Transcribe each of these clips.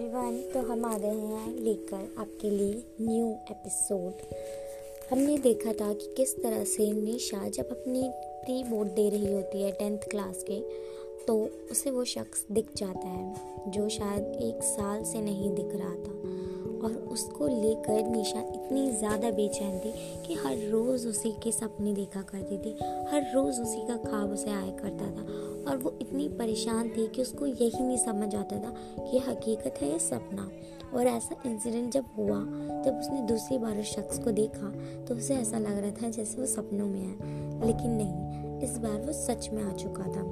Everyone तो हम आ गए हैं लेकर आपके लिए न्यू एपिसोड हमने देखा था कि किस तरह से निशा जब अपनी प्री बोर्ड दे रही होती है टेंथ क्लास के तो उसे वो शख्स दिख जाता है, जो शायद एक साल से नहीं दिख रहा था। और उसको लेकर निशा इतनी ज़्यादा बेचैन थी कि हर रोज़ उसी के सपने देखा करती थी। हर रोज़ उसी का ख्वाब उसे आया करता था और वो इतनी परेशान थी कि उसको यही नहीं समझ आता था कि हकीकत है या सपना। और ऐसा इंसिडेंट जब हुआ, जब उसने दूसरी बार उस शख्स को देखा तो उसे ऐसा लग रहा था जैसे वो सपनों में है। लेकिन नहीं, इस बार वो सच में आ चुका था।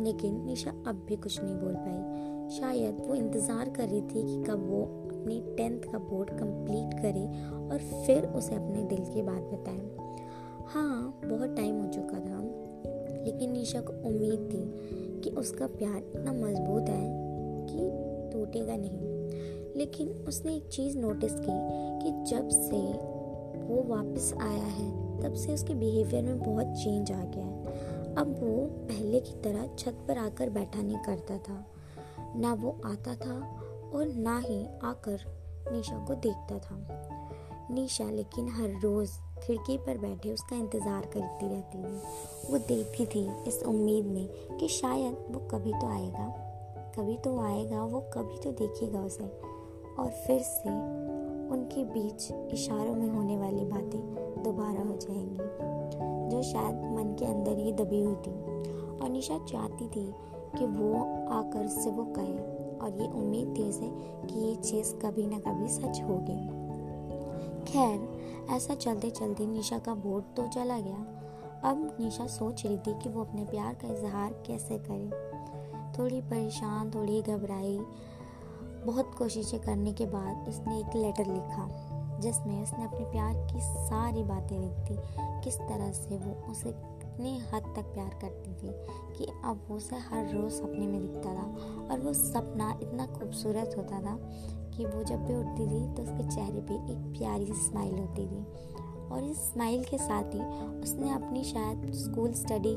लेकिन निशा अब भी कुछ नहीं बोल पाई। शायद वो इंतज़ार कर रही थी कि कब वो अपनी टेंथ का बोर्ड कंप्लीट करे और फिर उसे अपने दिल की बात बताए। हाँ बहुत टाइम हो चुका था, लेकिन निशा को उम्मीद थी कि उसका प्यार इतना मज़बूत है कि टूटेगा नहीं। लेकिन उसने एक चीज़ नोटिस की कि जब से वो वापस आया है, तब से उसके बिहेवियर में बहुत चेंज आ गया है। अब वो पहले की तरह छत पर आकर बैठा नहीं करता था। ना वो आता था और ना ही आकर निशा को देखता था। निशा लेकिन हर रोज़ खिड़की पर बैठे उसका इंतज़ार करती रहती थी। वो देखती थी इस उम्मीद में कि शायद वो कभी तो आएगा, कभी तो आएगा, वो कभी तो देखेगा उसे। और फिर से उनके बीच इशारों में होने वाली बातें दोबारा हो जाएँगी, जो शायद मन के अंदर ही दबी हुई थी। और निशा चाहती थी कि वो आकर से वो कहे। और ये उम्मीद थी उसे कि ये चीज़ कभी ना कभी सच होगी। खैर, ऐसा चलते चलते निशा का बोर्ड तो चला गया। अब निशा सोच रही थी कि वो अपने प्यार का इजहार कैसे करे। थोड़ी परेशान, थोड़ी घबराई, बहुत कोशिशें करने के बाद उसने एक लेटर लिखा, जिसमें उसने अपने प्यार की सारी बातें लिख दी किस तरह से वो उसे इतनी हद तक प्यार करती थी कि अब वो उसे हर रोज़ सपने में दिखता था और वो सपना इतना खूबसूरत होता था कि वो जब भी उठती थी तो उसके चेहरे पे एक प्यारी सी स्माइल होती थी। और इस स्माइल के साथ ही उसने अपनी शायद स्कूल स्टडी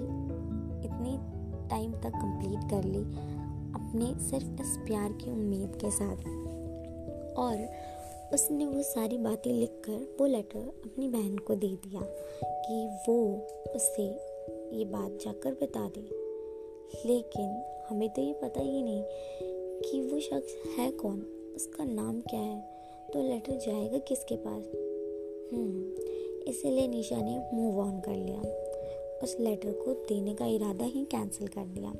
इतनी टाइम तक कंप्लीट कर ली अपने सिर्फ़ इस प्यार की उम्मीद के साथ। और उसने वो सारी बातें लिखकर वो लेटर अपनी बहन को दे दिया। कि वो उसे ये बात जाकर बता दे। लेकिन हमें तो ये पता ही नहीं कि वो शख्स है कौन, उसका नाम क्या है तो लेटर जाएगा किसके पास? हम्म इसीलिए निशा ने मूव ऑन कर लिया। उस लेटर को देने का इरादा ही कैंसिल कर दिया।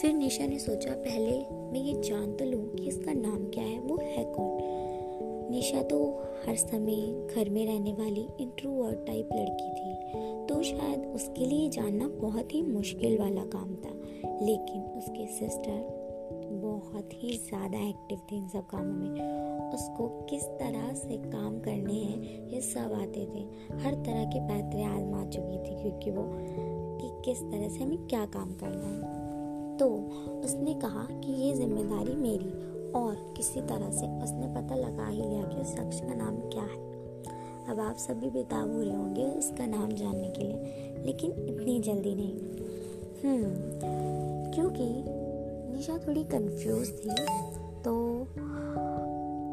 फिर निशा ने सोचा, पहले मैं ये जान तो लूँ कि इसका नाम क्या है, वो है कौन? निशा तो हर समय घर में रहने वाली इंट्रोवर्ट टाइप लड़की थी। तो शायद उसके लिए जानना बहुत ही मुश्किल वाला काम था। लेकिन उसके सिस्टर बहुत ही ज़्यादा एक्टिव थे इन सब कामों में। उसको किस तरह से काम करने हैं, ये सब आते थे। हर तरह के पैतरे आजमा चुकी थी क्योंकि वो कि किस तरह से हमें क्या काम करना है। तो उसने कहा कि ये ज़िम्मेदारी मेरी और किसी तरह से उसने पता लगा ही लिया कि उस शख्स का नाम क्या है। अब आप सभी बेताब हो रहे होंगे उसका नाम जानने के लिए, लेकिन इतनी जल्दी नहीं। हम्म क्योंकि निशा थोड़ी कंफ्यूज थी तो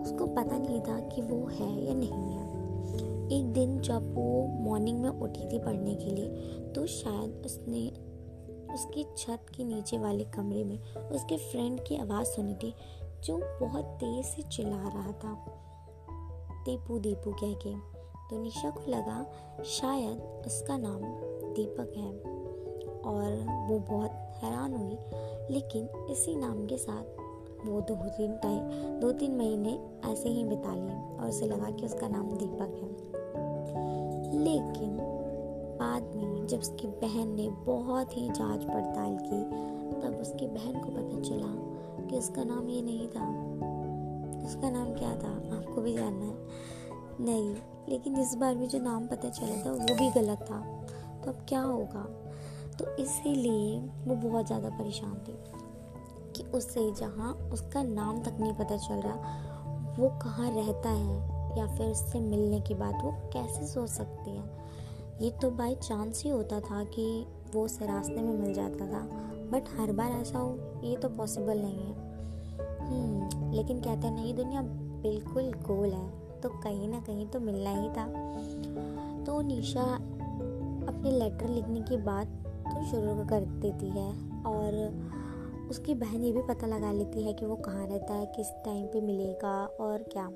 उसको पता नहीं था कि वो है या नहीं है। एक दिन जब वो मॉर्निंग में उठी थी पढ़ने के लिए तो शायद उसने उसकी छत के नीचे वाले कमरे में उसके फ्रेंड की आवाज़ सुनी थी जो बहुत तेज से चिल्ला रहा था। दीपू दीपू कह के। तो निशा को लगा शायद उसका नाम दीपक है और वो बहुत हैरान हुई। लेकिन इसी नाम के साथ वो दो तीन टाइम दो तीन महीने ऐसे ही बिता लिए और उसे लगा कि उसका नाम दीपक है। लेकिन बाद में जब उसकी बहन ने बहुत ही जाँच पड़ताल की, तब उसकी बहन को पता चला कि उसका नाम ये नहीं था। उसका नाम क्या था? आपको भी जानना है। नहीं, लेकिन इस बार भी जो नाम पता चला था, वो भी गलत था। तो अब क्या होगा? तो इसीलिए वो बहुत ज़्यादा परेशान थी कि उससे जहाँ उसका नाम तक नहीं पता चल रहा, वो कहाँ रहता है या फिर उससे मिलने के बाद वो कैसे सोच सकती है? ये तो बाई चांस ही होता था कि वो उसे रास्ते में मिल जाता था बट हर बार ऐसा हो ये तो पॉसिबल नहीं है। हम्म लेकिन कहते हैं नहीं दुनिया बिल्कुल गोल है तो कहीं ना कहीं तो मिलना ही था। तो निशा अपने लेटर लिखने की बात तो शुरू कर देती है, और उसकी बहन ये भी पता लगा लेती है कि वो कहाँ रहता है, किस टाइम पे मिलेगा और क्या।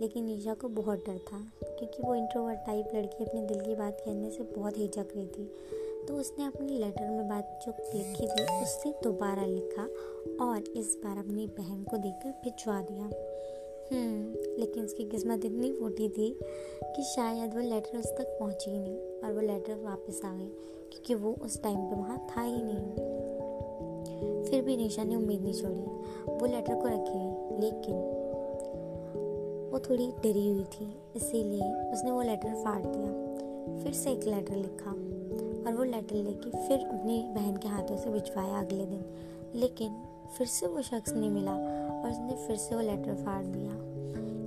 लेकिन निशा को बहुत डर था, क्योंकि वो इंट्रोवर्ट टाइप लड़की अपने दिल की बात कहने से बहुत हिचक रही थी। तो उसने अपनी लेटर में बात जो लिखी थी, उससे दोबारा लिखा और इस बार अपनी बहन को देकर भिजवा दिया। हम्म लेकिन उसकी किस्मत इतनी फूटी थी कि शायद वो लेटर उस तक पहुँची ही नहीं और वो लेटर वापस आ गई, क्योंकि वो उस टाइम पे वहाँ था ही नहीं। फिर भी निशा ने उम्मीद नहीं छोड़ी। वो लेटर को रखी, लेकिन वो थोड़ी डरी हुई थी, इसीलिए उसने वो लेटर फाड़ दिया। फिर से एक लेटर लिखा। और वो लेटर लेके फिर अपनी बहन के हाथों से भिजवाया अगले दिन। लेकिन फिर से वो शख्स नहीं मिला और उसने फिर से वो लेटर फाड़ दिया।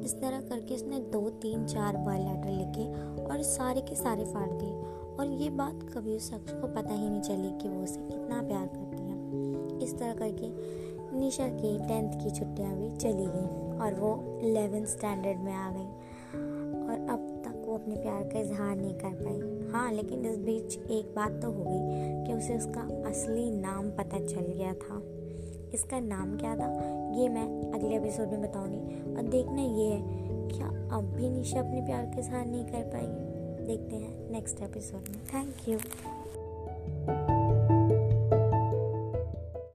इस तरह करके उसने दो, तीन, चार बार लेटर लिखे और सारे के सारे फाड़ दिए। और ये बात कभी उस शख्स को पता ही नहीं चली कि वो उसे कितना प्यार करती है। इस तरह करके निशा की टेंथ की छुट्टियाँ भी चली गई और वो एलेवेंथ स्टैंडर्ड में आ गई। अपने प्यार का इजहार नहीं कर पाई। हाँ लेकिन इस बीच एक बात तो हो गई कि उसे उसका असली नाम पता चल गया था। इसका नाम क्या था? ये मैं अगले एपिसोड में बताऊँगी। और देखना ये है, क्या अब भी निशा अपने प्यार का इजहार नहीं कर पाएगी देखते हैं नेक्स्ट एपिसोड में। Thank you